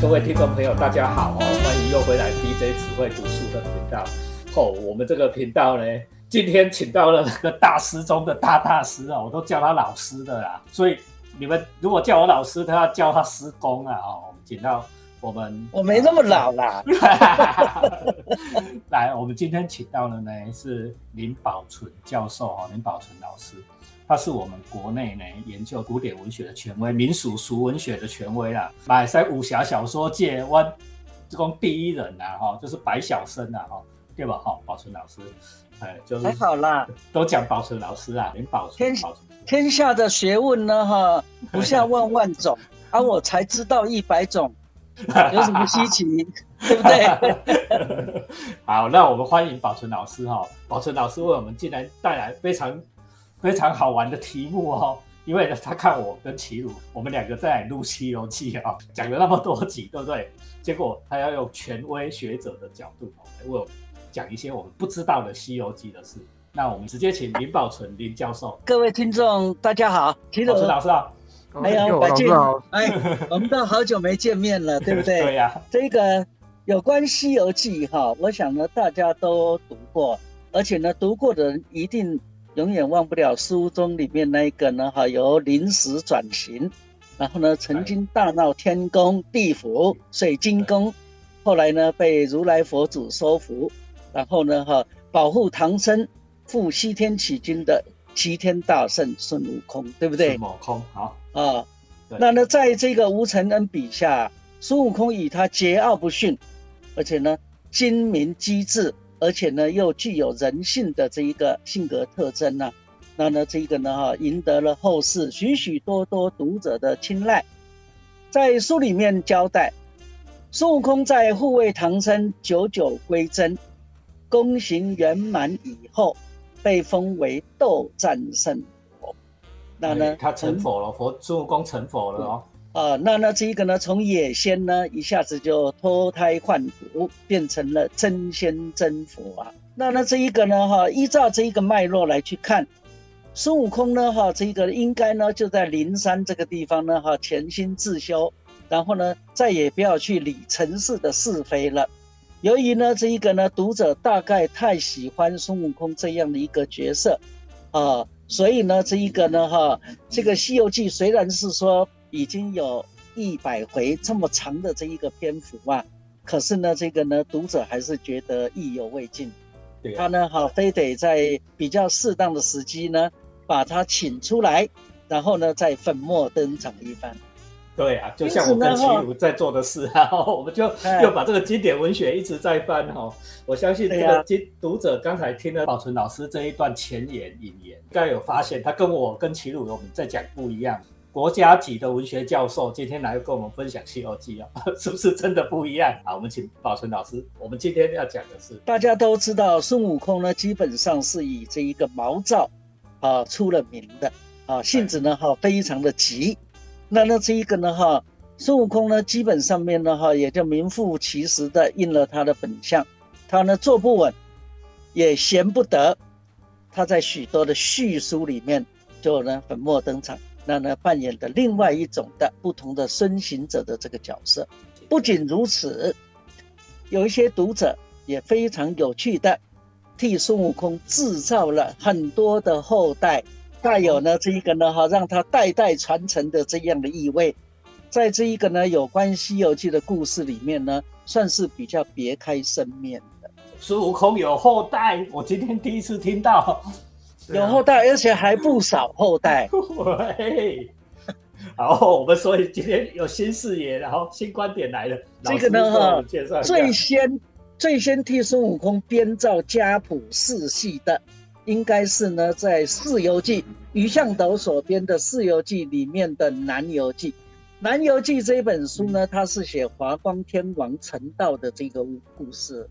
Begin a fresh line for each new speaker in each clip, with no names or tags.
各位听众朋友，大家好哦，欢迎又回来 DJ 只会读书的频道。哦，我们这个频道呢，今天请到了那个大师中的大大师啊，我都叫他老师的啦。所以你们如果叫我老师，他要叫他师公啊。哦，我们请到我们，
我没那么老啦。
来，我们今天请到的呢是林宝存教授哦，林宝存老师。他是我们国内呢研究古典文学的权威，民俗俗文学的权威啦。买在武侠小说界，我这公第一人呐，哈，就是白晓生呐，哈，对吧？哈，保存老师，哎，就是
还好啦，
都讲保存老师啊，连宝存，
天天下的学问呢，哈，不下万万种，而我才知道一百种，有什么稀奇，对不对？
好，那我们欢迎保存老师哈，保存老师为我们竟然带来非常。非常好玩的题目哦，因为他看我跟齐鲁，我们两个在录《西游记》啊，讲了那么多集，对不对？结果他要用权威学者的角度来为我讲一些我们不知道的《西游记》的事。那我们直接请林宝存林教授。
各位听众，大家好，齐
鲁老师好，
还有白俊，哎，我们都好久没见面了，对不对？
对呀。
这个有关《西游记》哈，我想呢，大家都读过，而且呢，读过的人一定。永远忘不了书中里面那一个呢，哈，由临时转型，然后呢，曾经大闹天宫、地府、水晶宫，后来呢，被如来佛祖收服，然后呢，哈，保护唐僧赴西天取经的齐天大圣孙悟空，对不对？
孙悟空，好
啊。那呢，在这个吴承恩笔下，孙悟空以他桀骜不驯，而且呢，精明机智。而且呢，又具有人性的这一个性格特征呢，那呢，这个呢，哈，赢得了后世许许多多读者的青睐。在书里面交代，孙悟空在护卫唐僧九九归真、功行圆满以后，被封为斗战胜佛。
那呢，他成佛了，佛孙悟空成佛了哦。
啊，那那这一个呢，从野仙呢，一下子就脱胎换骨，变成了真仙真佛啊。那那这一个呢，哈，依照这一个脉络来去看，孙悟空呢，哈，这一个应该呢，就在灵山这个地方呢，哈，潜心自修，然后呢，再也不要去理尘世的是非了。由于呢，这一个呢，读者大概太喜欢孙悟空这样的一个角色啊，所以呢，这一个呢，哈，这个《西游记》虽然是说。已经有一百回这么长的这一个篇幅啊，可是呢，这个呢，读者还是觉得意犹未尽。他呢，哈，非得在比较适当的时机呢，把他请出来，然后呢，再粉墨登场一番。
对啊，就像我跟齐鲁在做的事啊，我们就又把这个经典文学一直在翻哈。我相信这个经读者刚才听了保存老师这一段前言引言，应该有发现他跟我跟齐鲁我们在讲不一样。国家级的文学教授今天来跟我们分享《西游记》啊，是不是真的不一样啊？我们请宝存老师。我们今天要讲的是，
大家都知道孙悟空呢，基本上是以这一个毛躁啊出了名的啊，性子呢哈非常的急。那那这一个呢哈，孙悟空呢基本上面呢哈也就名副其实的应了他的本相，他呢坐不稳，也闲不得，他在许多的叙书里面就呢粉墨登场。那呢，扮演的另外一种的不同的孙行者的这个角色。不仅如此，有一些读者也非常有趣的，替孙悟空制造了很多的后代，带有呢这一个呢哈，让他代代传承的这样的意味。在这一个呢有关《西游记》的故事里面呢，算是比较别开生面的。
孙悟空有后代，我今天第一次听到。
有后代，而且还不少后代。
喂，好，我们所以今天有新视野，然后新观点来了。
这个呢，哈，最先最先替孙悟空编造家谱世系的，应该是呢，在《四游记》余向斗所编的《四游记》里面的《南游记》。《南游记》这一本书呢，它是写华光天王成道的这个故事。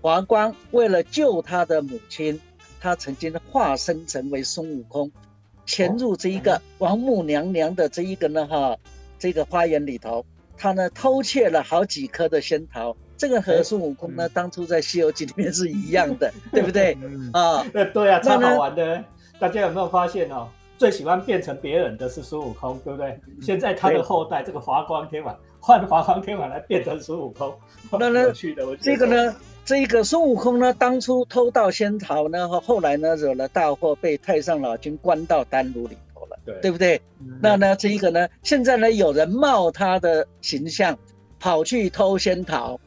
华光为了救他的母亲。他曾经化身成为孙悟空，潜入这一个王母娘娘的这一个呢哈，这个花园里头，他呢偷窃了好几颗的仙桃，这个和孙悟空呢当初在《西游记》里面是一样的，对不对？
啊，对啊，超好玩的。大家有没有发现哦？最喜欢变成别人的是孙悟空，对不对？现在他的后代这个华光天王换华光天王来变成孙悟空，
那呢？这个呢？这个孙悟空呢，当初偷盗仙桃呢，后来呢惹了大祸，被太上老君关到丹炉里头了，对对不对？那呢，这一个呢，现在呢有人冒他的形象跑去偷仙桃，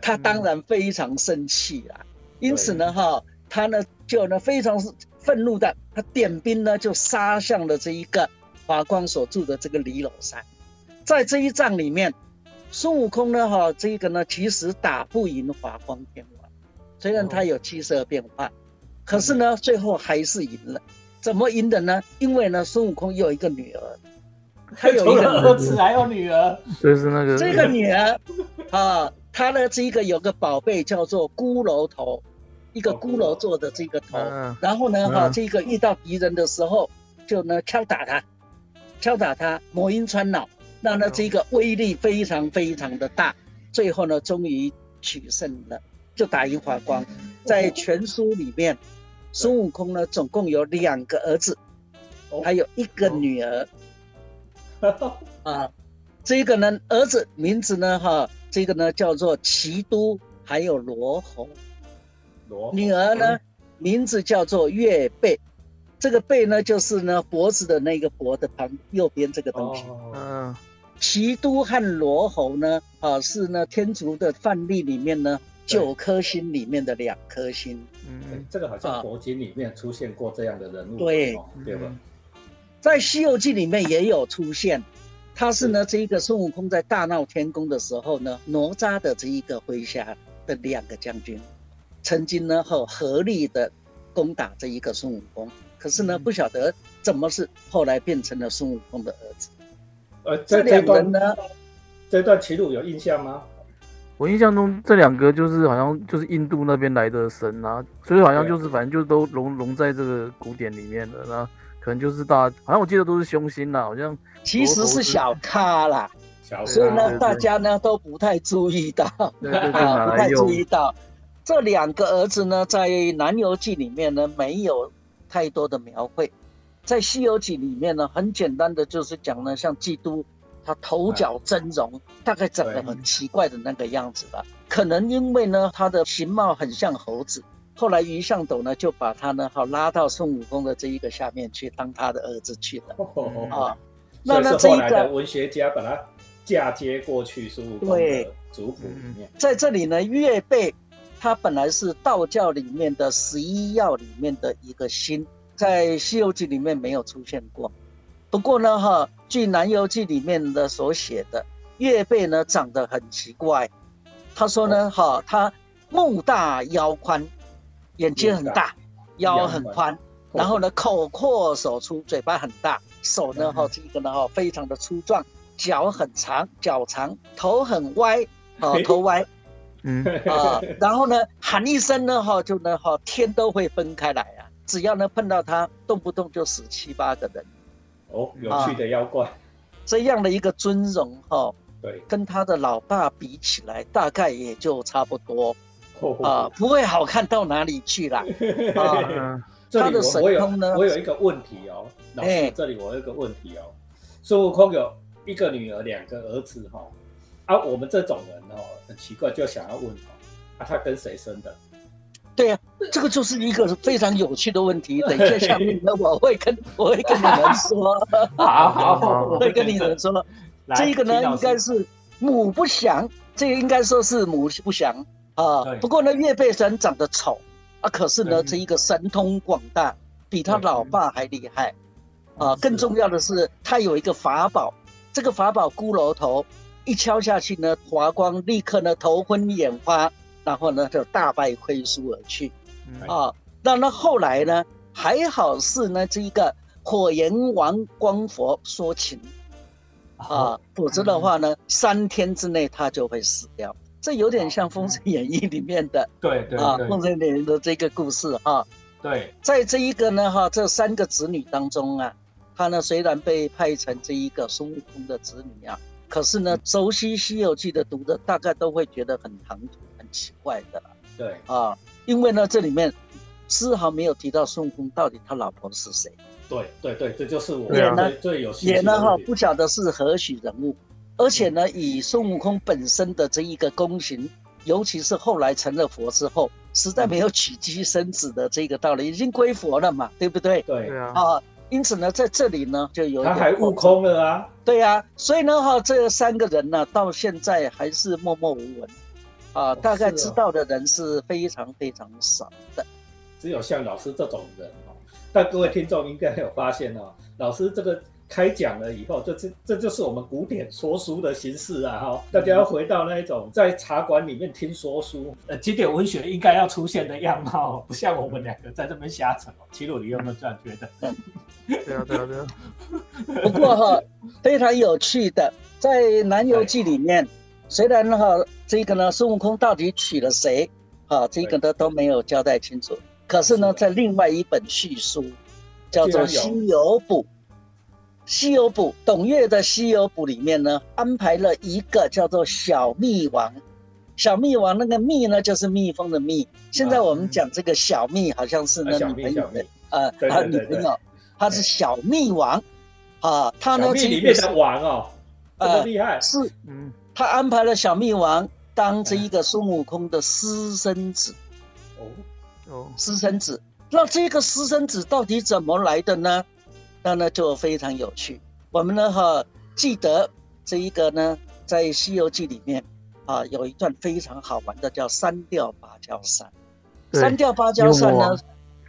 他当然非常生气啊。因此呢，哈，他呢就呢非常愤怒的，他点兵呢就杀向了这一个华光所住的这个离楼山，在这一仗里面。孙悟空呢？哈，这个呢，其实打不赢华光天王，虽然他有七色变化，可是呢，最后还是赢了。怎么赢的呢？因为呢，孙悟空有一个女儿，
他有一个儿子，还有女儿，
就是那个
这个女儿啊，她呢，这个有个宝贝叫做骷髅头，一个骷髅做的这个头，然后呢，哈，这个遇到敌人的时候，就呢敲打他，敲打他，魔音穿脑。那呢，这个威力非常非常的大，最后呢，终于取胜了，就打赢华光。在全书里面，孙悟空呢，总共有两个儿子，还有一个女儿。啊，这个呢，儿子名字呢，哈，这个呢叫做齐都，还有罗侯。罗。女儿呢，名字叫做月贝，这个贝呢，就是呢脖子的那个脖的旁右边这个东西。嗯。齐都和罗侯呢？啊，是呢天竺的范例里面呢九颗星里面的两颗星。
嗯，这个好像佛经里面出现过这样的人物，
对
对吧？
在《西游记》里面也有出现，他是呢这一个孙悟空在大闹天宫的时候呢，哪吒的这一个麾下的两个将军，曾经呢和合力的攻打这一个孙悟空，可是呢不晓得怎么是后来变成了孙悟空的儿子。
呃，这这段呢，这段齐鲁有印象吗？
我印象中这两个就是好像就是印度那边来的神啊，所以好像就是反正就都融融在这个古典里面的，那可能就是大，好像我记得都是凶星啦，好像
其实是小咖啦，所以呢大家呢都不太注意到，
不太
注意到。这两个儿子呢在《南游记》里面呢没有太多的描绘。在《西游记》里面呢，很简单的就是讲呢，像基督，他头角峥嵘，大概长得很奇怪的那个样子吧。可能因为呢，他的形貌很像猴子，后来于向斗呢就把他呢好拉到孙悟空的这一个下面去当他的儿子去了。啊，
那那这一个文学家把他嫁接过去孙悟空的族谱里面，
在这里呢，月贝他本来是道教里面的十一曜里面的一个星。在《西游记》里面没有出现过，不过呢，哈，据《南游记》里面的所写的，岳贝呢长得很奇怪。他说呢，哈，他目大腰宽，眼睛很大，腰很宽，然后呢，口阔手粗，嘴巴很大，手呢，哈，这个呢，哈，非常的粗壮，脚很长，脚长，头很歪，啊，头歪，嗯 啊，然后呢，喊一声呢，哈，就呢，哈，天都会分开来。啊。只要能碰到他，动不动就死七八个人。
哦，有趣的妖怪，
这样的一个尊荣哈，
对，
跟他的老爸比起来，大概也就差不多啊，不会好看到哪里去啦。
啊。他的神通呢？我有一个问题哦，老师，这里我有一个问题哦，孙悟空有一个女儿，两个儿子哈，啊，我们这种人哦，很奇怪，就想要问哦，啊，他跟谁生的？
对呀，这个就是一个非常有趣的问题。等一下下面呢，我会跟 我会跟你们说。
好好，
我会跟你们说。这个呢，应该是母不详，这个应该说是母不详啊。不过呢，岳贝神长得丑啊，可是呢，这一个神通广大，比他老爸还厉害啊。更重要的是，他有一个法宝，这个法宝骷髅头一敲下去呢，华光立刻呢头昏眼花。然后呢，就大败亏输而去，啊，那那后来呢，还好是呢这一个火焰王光佛说情，啊，否则的话呢，三天之内他就会死掉。这有点像《封神演义》里面的，
对对啊，《
封神演义》的这个故事哈。
对，
在这一个呢哈，这三个子女当中啊，他呢虽然被派成这一个孙悟空的子女啊，可是呢，熟悉《西游记》的读者大概都会觉得很唐突。奇怪的。了，
对。
啊，因为呢，这里面丝毫没有提到孙悟空到底他老婆是谁，
对对对，这就是我
也
呢最有
也呢哈，不晓得是何许人物，而且呢，以孙悟空本身的这一个功行，尤其是后来成了佛之后，实在没有娶妻生子的这个道理，已经归佛了嘛，对不对？
对。
啊。
啊，因此呢，在这里呢，就有
他还悟空了啊。
对呀，所以呢哈，这三个人呢，到现在还是默默无闻，啊，大概知道的人是非常非常少的，
只有像老师这种人。但各位听众应该有发现哦，老师这个开讲了以后，这这这就是我们古典说书的形式啊！哈，大家要回到那一种在茶馆里面听说书，呃，经典文学应该要出现的样貌，不像我们两个在这边瞎扯。齐鲁，你有没有这样觉得？
对啊，对啊，对啊。
不过哈，非常有趣的，在《南游记》里面，虽然哈这个呢，孙悟空到底娶了谁，啊，这个呢都没有交代清楚。可是呢，在另外一本续书，叫做《西游补》，《西游补》董岳的《西游补》里面呢，安排了一个叫做小蜜王。小蜜王那个蜜呢，就是蜜蜂的蜜。现在我们讲这个小蜜，好像是那女朋友的，呃，他女朋友，他是小蜜王啊。他呢，
里面的王哦，这么厉害。
是，嗯，他安排了小蜜王当这一个孙悟空的私生子。哦哦。私生子，那这个私生子到底怎么来的呢？那呢就非常有趣。我们呢哈记得这一个呢，在《西游记》里面啊，有一段非常好玩的，叫三调芭蕉扇。三调芭蕉扇呢，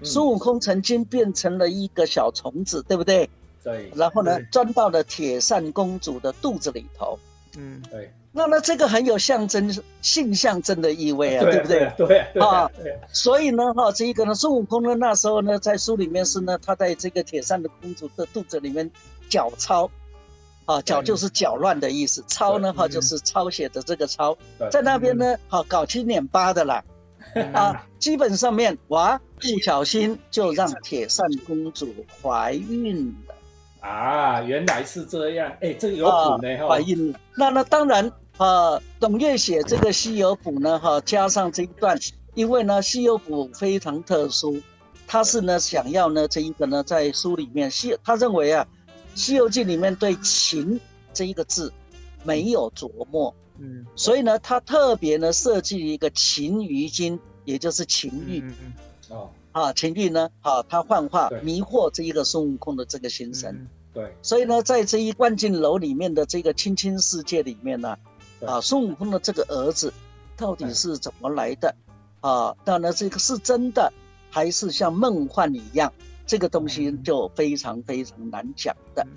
孙悟空曾经变成了一个小虫子，对不对？
对。
然后呢，钻到了铁扇公主的肚子里头。
嗯，对。
那么这个很有象征性象征的意味啊，
对
不对？
对啊，
所以呢，哈，这一个呢，孙悟空呢，那时候呢，在书里面是呢，他在这个铁扇的公主的肚子里面搅操，啊，搅就是搅乱的意思，抄呢，哈，就是抄写的这个抄，在那边呢，好搞七捻八的啦，啊，基本上面哇，不小心就让铁扇公主怀孕了
啊，原来是这样，哎，这个有谱呢，哈，
怀孕，那那当然。啊，董月写这个《西游谱》呢，哈，加上这一段，因为呢，《西游谱》非常特殊，他是呢想要呢这一个呢在书里面，西他认为啊，《西游记》里面对情这一个字没有琢磨，嗯，所以呢，他特别呢设计一个情于经，也就是情欲，嗯嗯，哦，啊，情欲呢，啊，他幻化迷惑这一个孙悟空的这个心神，
对，
所以呢，在这一万境楼里面的这个青青世界里面呢。啊，孙悟空的这个儿子到底是怎么来的？啊，当然这个是真的，还是像梦幻一样？这个东西就非常非常难讲的。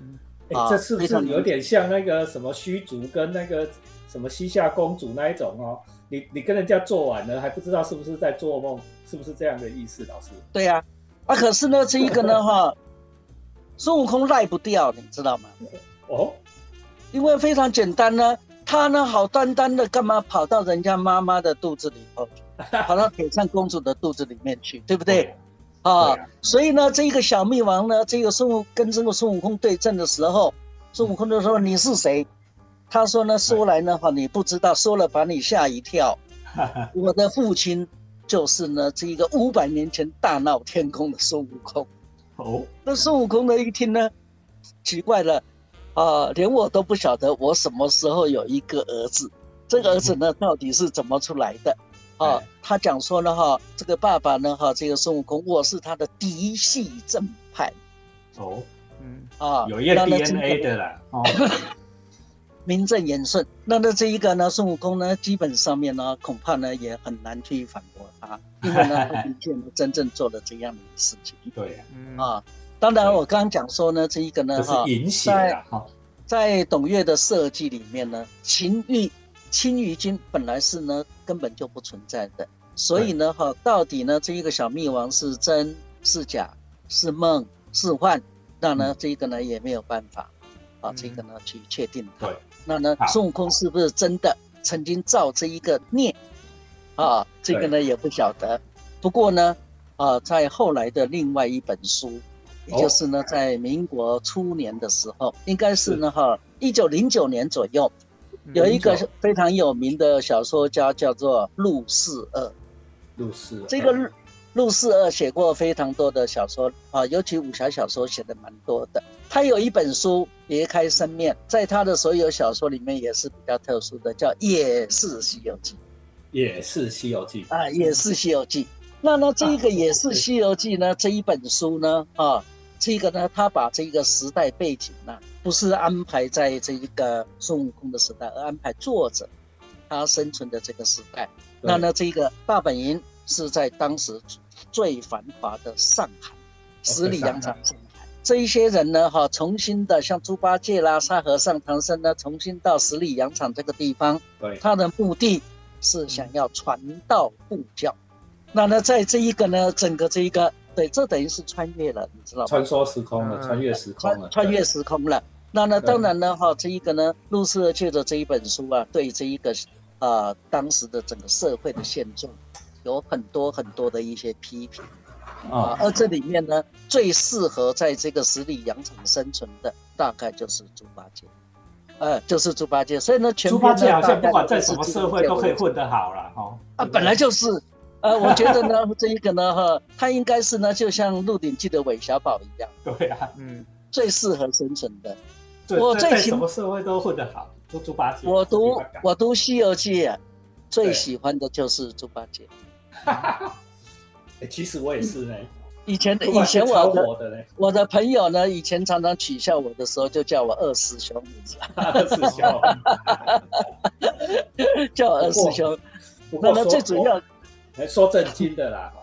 啊，这是不是有点像那个什么虚竹跟那个什么西夏公主那一种哦？你你跟人家做完了，还不知道是不是在做梦？是不是这样的意思？老师？
对呀，啊，可是呢，这一个呢，哈，孙悟空赖不掉，你知道吗？哦，因为非常简单呢。他呢，好端端的，干嘛跑到人家妈妈的肚子里头，跑到铁扇公主的肚子里面去，对不对？啊，所以呢，这一个小蜜王呢，这个孙悟跟这个孙悟空对阵的时候，孙悟空就说：“你是谁？”他说：“呢，说来呢，哈，你不知道，说了把你吓一跳。我的父亲就是呢，这一个五百年前大闹天宫的孙悟空。”哦，那孙悟空呢一听呢，奇怪了。啊，连我都不晓得我什么时候有一个儿子，这个儿子呢到底是怎么出来的？啊，他讲说呢，哈，这个爸爸呢，哈，这个孙悟空，我是他的嫡系正派。
哦，嗯，啊，有一个 DNA 的啦，哦，
名正言顺。那那这一个呢，孙悟空呢，基本上面呢，恐怕呢也很难去反驳他，因为呢，他毕竟 真正做了这样的事情。
对，
啊。当然，我刚刚讲说呢，这一个呢，
哈，在
在董岳的设计里面呢，青玉青鱼精本来是呢根本就不存在的，所以呢，哈，到底呢这一个小蜜王是真是假，是梦是幻，那呢这个呢也没有办法啊，这个呢去确定它。那呢孙悟空是不是真的曾经造这一个孽啊？这个呢也不晓得。不过呢，啊，在后来的另外一本书。也就是呢，在民国初年的时候，应该是呢哈，一九零九年左右，有一个非常有名的小说家叫做陆四二。
陆四。
这个陆四二写过非常多的小说啊，尤其武侠小说写的蛮多的。他有一本书《别开生面》，在他的所有小说里面也是比较特殊的，叫《也是西游记》。
也是西游记
啊，也是西游记。那呢，这一个也是西游记呢，这一本书呢，啊，这个呢，他把这个时代背景呢，不是安排在这一个孙悟空的时代，而安排作者他生存的这个时代。那呢，这个大本营是在当时最繁华的上海，十里洋场。这一些人呢，哈，重新的像猪八戒啦、沙和尚、唐僧呢，重新到十里洋场这个地方，
对，
他的目的是想要传道布教。那呢，在这一个呢，整个这一个，对，这等于是穿越了，你知道吗？
穿梭时空了，穿越时空了，
穿越时空了。那呢，当然呢，哈，这一个呢，路氏借着这一本书啊，对这一个。啊，当时的整个社会的现状有很多很多的一些批评啊，而这里面呢，最适合在这个十里洋场生存的，大概就是猪八戒，呃，就是猪八戒。所以呢，
猪八戒好像不管在什么社会都可以混得好了，哈。
啊，本来就是，呃，我觉得呢，这一个呢，哈，他应该是呢，就像《鹿鼎记》的韦小宝一样，
对啊，嗯，
最适合生存的。
我最什么社会都混得好。猪八戒，
我读我读《西游记》啊，最喜欢的就是猪八戒。
其实我也是呢。
以前的以前我的我的朋友呢，以前常常取笑我的时候，就叫我二师兄，你知道
二师兄，
叫我二师兄。那么最主要，
说正经的啦，哈，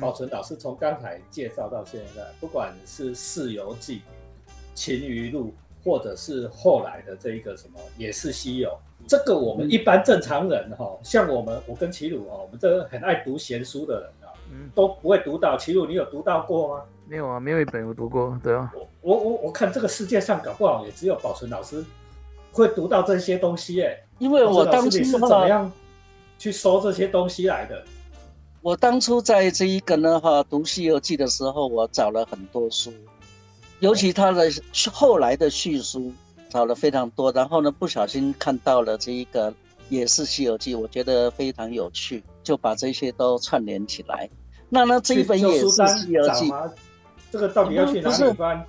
保存老师从刚才介绍到现在，不管是《四游记》《秦余录》。或者是后来的这一个什么也是稀有，这个我们一般正常人哈，像我们我跟齐鲁哦，我们这个很爱读闲书的人啊，嗯，都不会读到。齐鲁，你有读到过吗？
没有啊，没有一本我读过，对啊。
我我我我看这个世界上搞不好也只有保存老师会读到这些东西哎，
因为我当初是
怎么样去收这些东西来的？
我当初在这一个呢哈读《西游记》的时候，我找了很多书。尤其他的后来的续书找了非常多，然后呢，不小心看到了这一个也是《西游记》，我觉得非常有趣，就把这些都串联起来。那呢，这一本也是《西游记》，
这个到底要去哪里翻？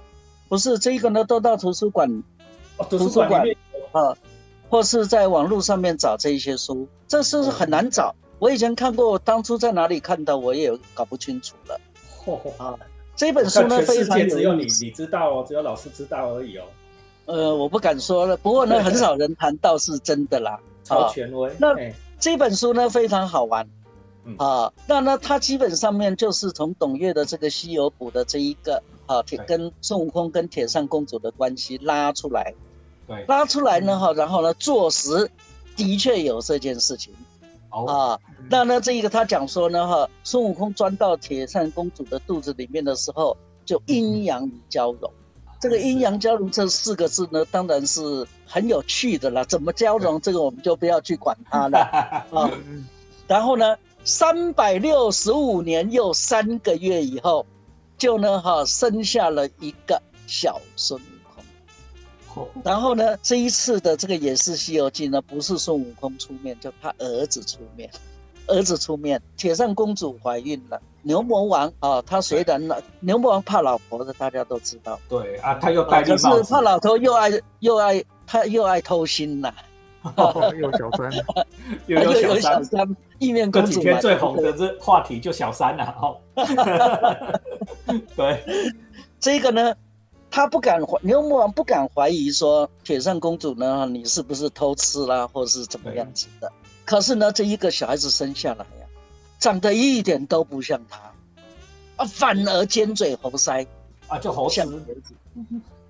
不是这一个呢，都到图书馆，
图书馆
啊，或是在网络上面找这一些书，这是很难找。我以前看过，当初在哪里看到，我也搞不清楚了。啊。这本书呢，非常
只有你你知道哦，只有老师知道而已哦。
呃，我不敢说了，不过呢，很少人谈到是真的啦。
超权威。
那这本书呢，非常好玩啊。那呢，他基本上面就是从董岳的这个《西游补》的这一个啊，铁跟孙悟空跟铁扇公主的关系拉出来。
对。
拉出来呢，哈，然后呢，坐实的确有这件事情。啊，那呢，这一个他讲说呢，哈，孙悟空钻到铁扇公主的肚子里面的时候，就阴阳交融。这个阴阳交融这四个字呢，当然是很有趣的啦。怎么交融，这个我们就不要去管它了 啊。然后呢，三百六十五年又三个月以后，就呢，哈，生下了一个小孙悟空。然后呢，这一次的这个也是《西游记》呢，不是孙悟空出面，就他儿子出面，儿子出面，铁扇公主怀孕了，牛魔王啊，他虽然呢，牛魔王怕老婆的，大家都知道。
对啊，他又戴绿
帽可是怕老头又爱又爱他又爱偷心呐。
又小三，
又有小
三，意面公主。
几天最红的这话题就小三了哦。对，
这个呢。他不敢怀牛魔王不敢怀疑说铁扇公主呢，你是不是偷吃啦，或是怎么样子的？可是呢，这一个小孩子生下来呀，长得一点都不像他，啊，反而尖嘴猴腮
啊，就猴
像猴子，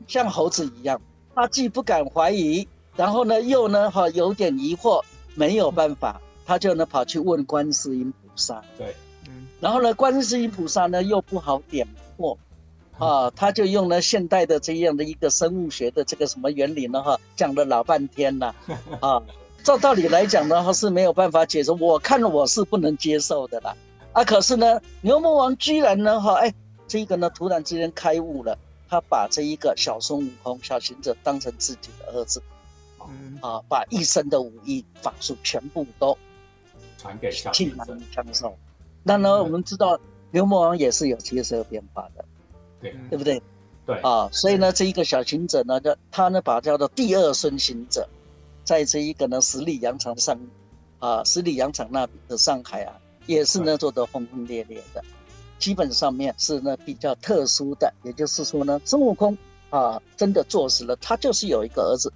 像猴子一样。他既不敢怀疑，然后呢，又呢哈有点疑惑，没有办法，他就呢跑去问观世音菩萨。
对，
嗯，然后呢，观世音菩萨呢又不好点破。啊，他就用了现代的这样的一个生物学的这个什么原理呢？哈，讲了老半天了。啊，照道理来讲呢，他是没有办法解释。我看我是不能接受的啦。啊，可是呢，牛魔王居然呢，哈，哎，这个呢，突然之间开悟了，他把这一个小孙悟空、小行者当成自己的儿子，啊，把一生的武艺法术全部都
传给小行者。
那呢，我们知道。牛魔王也是有七十二变化的，
对
对不对？
对
啊，所以呢，这一个小行者呢，叫他呢把叫做第二孙行者，在这一个呢十里洋场上，啊，十里洋场那边的上海啊，也是呢做得轰轰烈烈的，基本上面是呢比较特殊的，也就是说呢，孙悟空啊真的坐实了，他就是有一个儿子。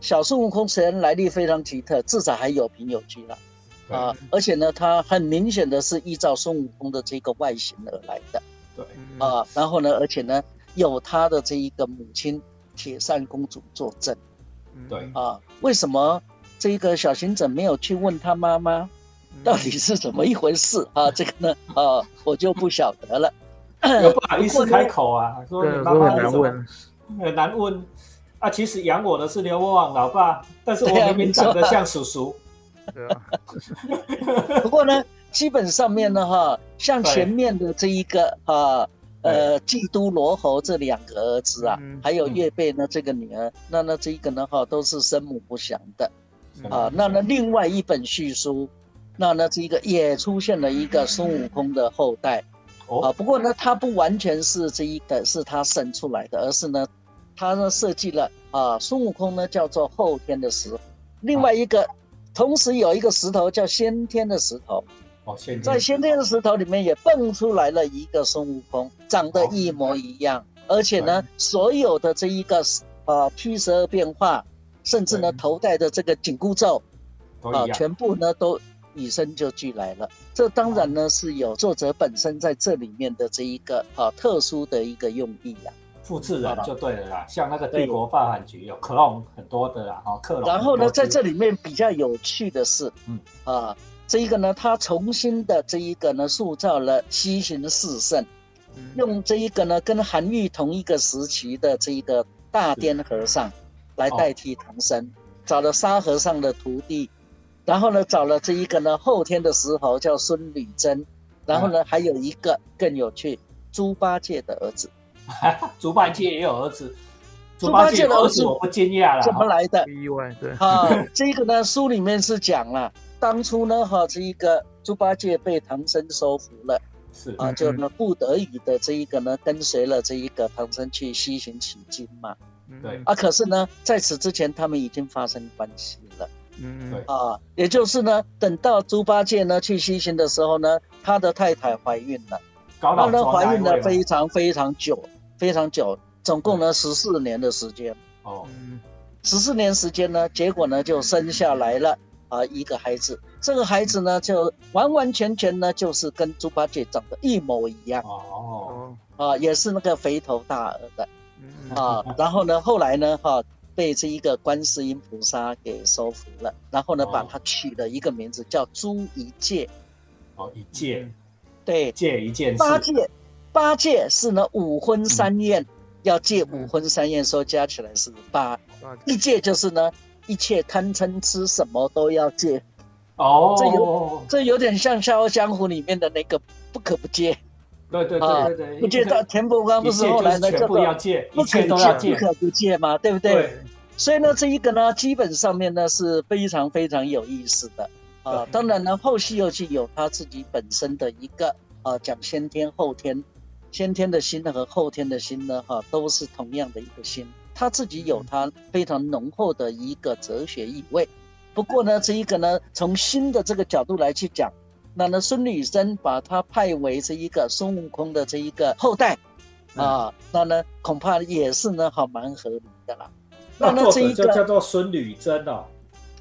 小孙悟空虽然来历非常奇特，至少还有凭有据了。啊，而且呢，他很明显的是依照孙悟空的这个外形而来的。
对。
啊，然后呢，而且呢，有他的这一个母亲铁扇公主作证。
对。
啊，为什么这一个小行者没有去问他妈妈，到底是怎么一回事？啊？这个呢，啊，我就不晓得了。
又不好意思开口啊，说你妈妈
很难问，
很难问啊。其实养我的是牛魔王老爸，但是我明明长得像叔叔。
对啊。
不过呢，基本上面呢，哈，像前面的这一个啊，呃，基督罗侯这两个儿子啊，还有岳贝呢这个女儿，那那这一个呢，哈，都是生母不详的啊。那那另外一本叙书，那呢这一个也出现了一个孙悟空的后代。啊，不过呢，他不完全是这一个是他生出来的，而是呢，他呢设计了啊，孙悟空呢叫做后天的石，另外一个，同时有一个石头叫先天的石头，
哦，先
在先天的石头里面也蹦出来了一个孙悟空，长得一模一样，而且呢，所有的这一个啊七十二变化，甚至呢头戴的这个紧箍咒，啊，全部呢都。与生就俱来了，这当然呢是有作者本身在这里面的这一个啊特殊的一个用意呀，
复制人就对了啦，像那个帝国发展局有克隆很多的啦，哈克隆。
然后呢，在这里面比较有趣的是，嗯。啊，这一个呢，他重新的这一个呢塑造了西行四圣，用这一个呢跟韩愈同一个时期的这一个大颠和尚来代替唐僧，找了沙和尚的徒弟。然后呢，找了这一个呢后天的石猴叫孙履珍，然后呢还有一个更有趣，猪八戒的儿子，
猪八戒也有儿子，
猪八戒的儿子
我不惊讶了，
怎么来的？
意外对。
啊，这个呢书里面是讲了，当初呢哈这一个猪八戒被唐僧收服了，
是。
啊，就呢不得已的这一个呢跟随了这一个唐僧去西行取经嘛，
对。
啊，可是呢在此之前他们已经发生关系了。
嗯，对。
啊，也就是呢，等到猪八戒呢去西行的时候呢，他的太太怀孕了，
那
呢怀孕了非常非常久，非常久，总共呢十四年的时间。
哦，
十四年时间呢，结果呢就生下来了啊一个孩子，这个孩子呢就完完全全呢就是跟猪八戒长得一模一样。哦，啊，也是那个肥头大耳的，啊，然后呢后来呢哈。被这一个观世音菩萨给收服了，然后呢，把他取了一个名字叫猪一戒。
哦，一戒，
对，
戒一件。
八戒，八戒是呢五荤三宴，要戒五荤三宴，说加起来是八。一戒就是呢，一切贪嗔痴什么都要戒。
哦，
这有这有点像《笑傲江湖》里面的那个不可不戒。
对对对对，
不戒到田伯光不是后来呢，
全部要戒，一切都要戒，
不可不戒嘛，对不对？所以呢，这一个呢，基本上面呢是非常非常有意思的啊。当然呢，后《西游记》有他自己本身的一个啊，讲先天后天，先天的心和后天的心呢，哈，都是同样的一个心，他自己有他非常浓厚的一个哲学意味。不过呢，这一个呢，从心的这个角度来去讲。那呢，孙女生把他派为这一个孙悟空的这一个后代，啊，那呢恐怕也是呢，好蛮合理的啦。
那呢，这一个叫做孙女真哦。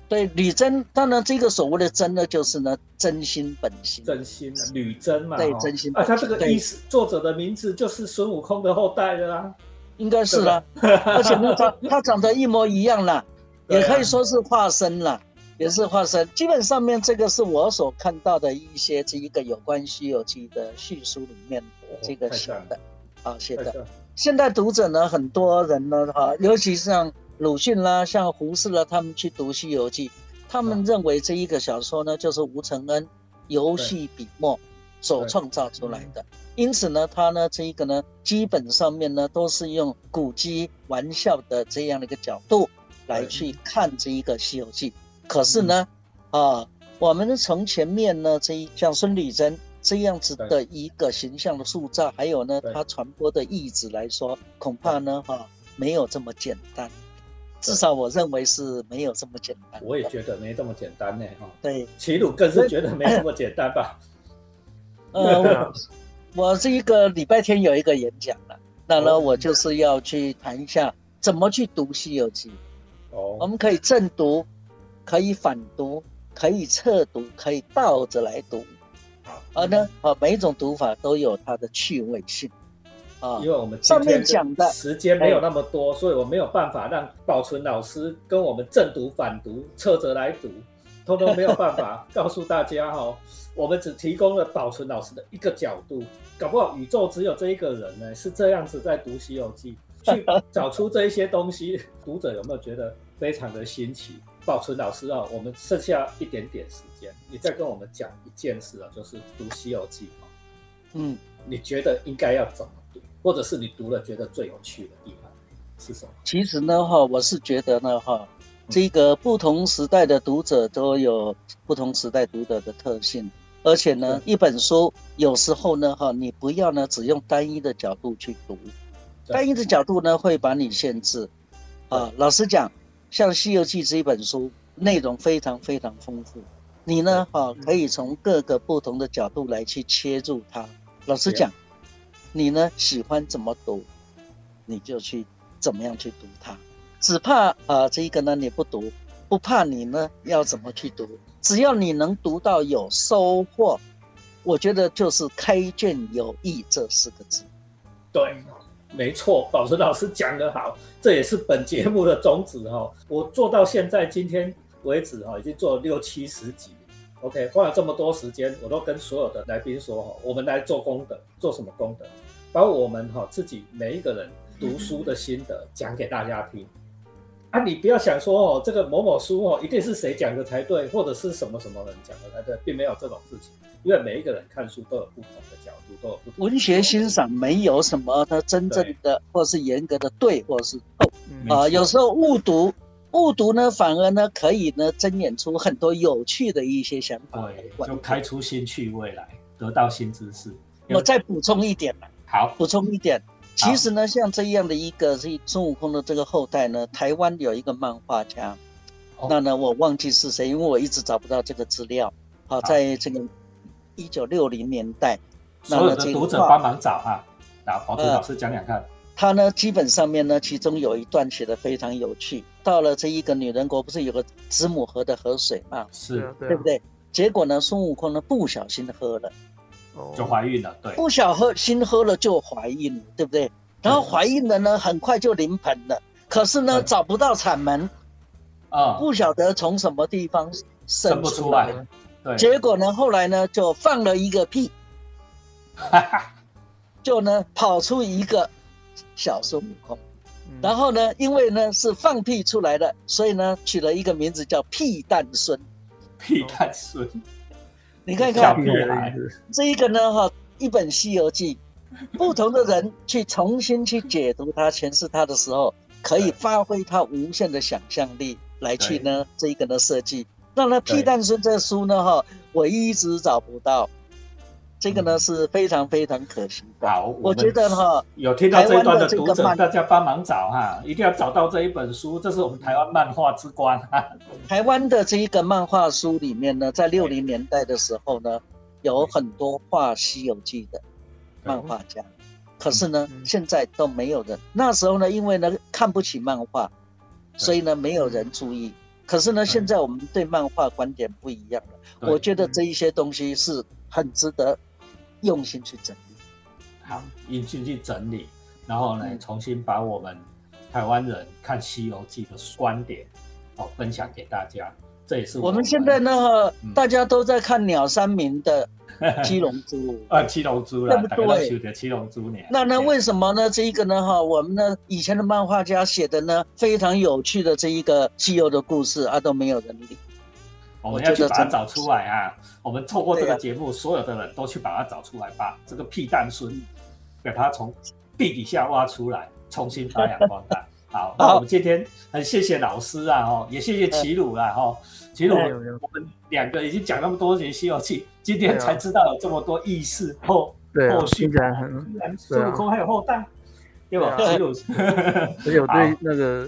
对，女真，当然这个所谓的真呢，就是呢真心本心。
真心女真嘛。
对，真心。
啊，他这个意思，作者的名字就是孙悟空的后代的啦。
应该是啦，而且呢，他 他长得一模一样啦，也可以说是化身啦。也是化身，基本上面这个是我所看到的一些这一个有关《西游记》的叙述里面这个写的，啊写的。现代读者呢，很多人呢，哈，尤其像鲁迅啦、像胡适啦，他们去读《西游记》，他们认为这一个小说呢，就是吴承恩游戏笔墨所创造出来的。因此呢，他呢这一个呢，基本上面呢，都是用古籍玩笑的这样的一个角度来去看这一个《西游记》。可是呢，啊，我们从前面呢，这一像孙女珍这样子的一个形象的塑造，还有呢，它传播的意志来说，恐怕呢，哈，没有这么简单。至少我认为是没有这么简单。
我也觉得没这么简单呢，哈。
对，
齐鲁更是觉得没这么简单吧。
呃，我是一个礼拜天有一个演讲了，那呢，我就是要去谈一下怎么去读《西游记》。哦，我们可以正读，可以反读，可以侧读，可以倒着来读。而呢，啊，每一种读法都有它的趣味性。
啊，因为我们上面讲的时间没有那么多，所以我没有办法让保存老师跟我们正读、反读、侧着来读，通通没有办法 告诉大家哈。我们只提供了保存老师的一个角度，搞不好宇宙只有这一个人呢，是这样子在读《西游记》，去找出这一些东西。读者有没有觉得非常的新奇？保存老师啊，我们剩下一点点时间，你再跟我们讲一件事啊，就是读《西游记》啊，嗯，你觉得应该要怎么？或者是你读了觉得最有趣的地方是什么？
其实呢，哈，我是觉得呢，哈，这个不同时代的读者都有不同时代读者的特性，而且呢，一本书有时候呢，哈，你不要呢只用单一的角度去读，单一的角度呢会把你限制。啊，老实讲，像《西游记》这一本书，内容非常非常丰富，你呢，哈，可以从各个不同的角度来去切入它。老实讲。你呢？喜欢怎么读，你就去怎么样去读它。只怕啊，这一个呢你不读，不怕你呢要怎么去读？只要你能读到有收获，我觉得就是开卷有益这四个字。
对，没错，宝存老师讲得好，这也是本节目的宗旨哈。我做到现在今天为止哈，已经做了六七十集。OK，花了这么多时间，我都跟所有的来宾说哈，我们来做功德，做什么功德？把我们哈自己每一个人读书的心得讲给大家听。啊，你不要想说哦，这个某某书哦，一定是谁讲的才对，或者是什么什么人讲的才对，并没有这种事情。因为每一个人看书都有不同的角度，都有不同。
文学欣赏没有什么它真正的，或是严格的对，或是错。啊，有时候误读。误读呢，反而呢可以呢睁演出很多有趣的一些想法，
对，就开出新趣味来，得到新知识。
我再补充一点
好，
补充一点，其实呢，像这样的一个是孙悟空的这个后代呢，台湾有一个漫画家，那呢我忘记是谁，因为我一直找不到这个资料。好，在这个一九六零年代，
所有的读者帮忙找啊，啊，黄志老师讲讲看。
他呢，基本上面呢，其中有一段写的非常有趣。到了这一个女人国，不是有个子母河的河水嘛？
是，
对不对？结果呢，孙悟空呢不小心喝了，
就怀孕了。对，
不小心喝了就怀孕了，对不对？然后怀孕了呢，很快就临盆了。可是呢，找不到产门，啊，不晓得从什么地方生不出来。
对，
结果呢，后来呢，就放了一个屁，就呢跑出一个。小孙悟空，然后呢，因为呢是放屁出来的，所以呢取了一个名字叫屁蛋孙。
屁蛋孙，
你看看这一个呢哈，一本《西游记》，不同的人去重新去解读它、诠释它的时候，可以发挥他无限的想象力来去呢这一个呢设计。那呢屁蛋孙这书呢哈，我一直找不到。这个呢是非常非常可惜的。
好，
我觉得哈，
有听到这一段的读者，大家帮忙找哈，一定要找到这一本书，这是我们台湾漫画之光。
台湾的这一个漫画书里面呢，在六零年代的时候呢，有很多画《西游记》的漫画家，可是呢，现在都没有人。那时候呢，因为呢看不起漫画，所以呢没有人注意。可是呢，现在我们对漫画观点不一样了。我觉得这一些东西是很值得。用心去整理，
好，用心去整理，然后呢，重新把我们台湾人看《西游记》的观点，哦，分享给大家。这也是
我们现在呢，大家都在看鸟山明的 《七龙珠》
啊，《七龙珠》
对不对？
《七龙珠》呢？
那那为什么呢？这一个呢，哈，我们呢以前的漫画家写的呢非常有趣的这一个西游的故事啊，都没有人理。
我们要去把它找出来啊！我们透过这个节目，所有的人都去把它找出来，把这个屁蛋孙给它从地底下挖出来，重新发扬光大。好，那我们今天很谢谢老师啊，哦，也谢谢齐鲁啦，哈，齐鲁，我们两个已经讲那么多年《西游记》，今天才知道有这么多意思后后续，孙悟空还有后代，对吧？齐鲁，
而且我对那个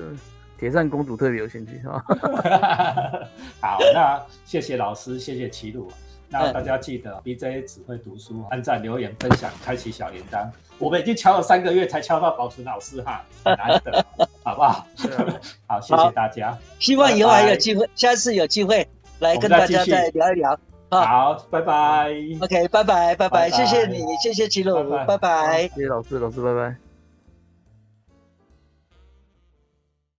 铁扇公主特别有兴趣，哈。
好，那谢谢老师，谢谢齐鲁。那大家记得，B J 只会读书，按赞、留言、分享、开启小铃铛。我们已经敲了三个月，才敲到保存老师哈，难得，好不好？好，谢谢大家。
希望以后还有机会，下次有机会来跟大家再聊一聊。
好，拜拜。
OK，拜拜，拜拜，谢谢你，谢谢齐鲁，拜拜。
谢谢老师，老师，拜拜。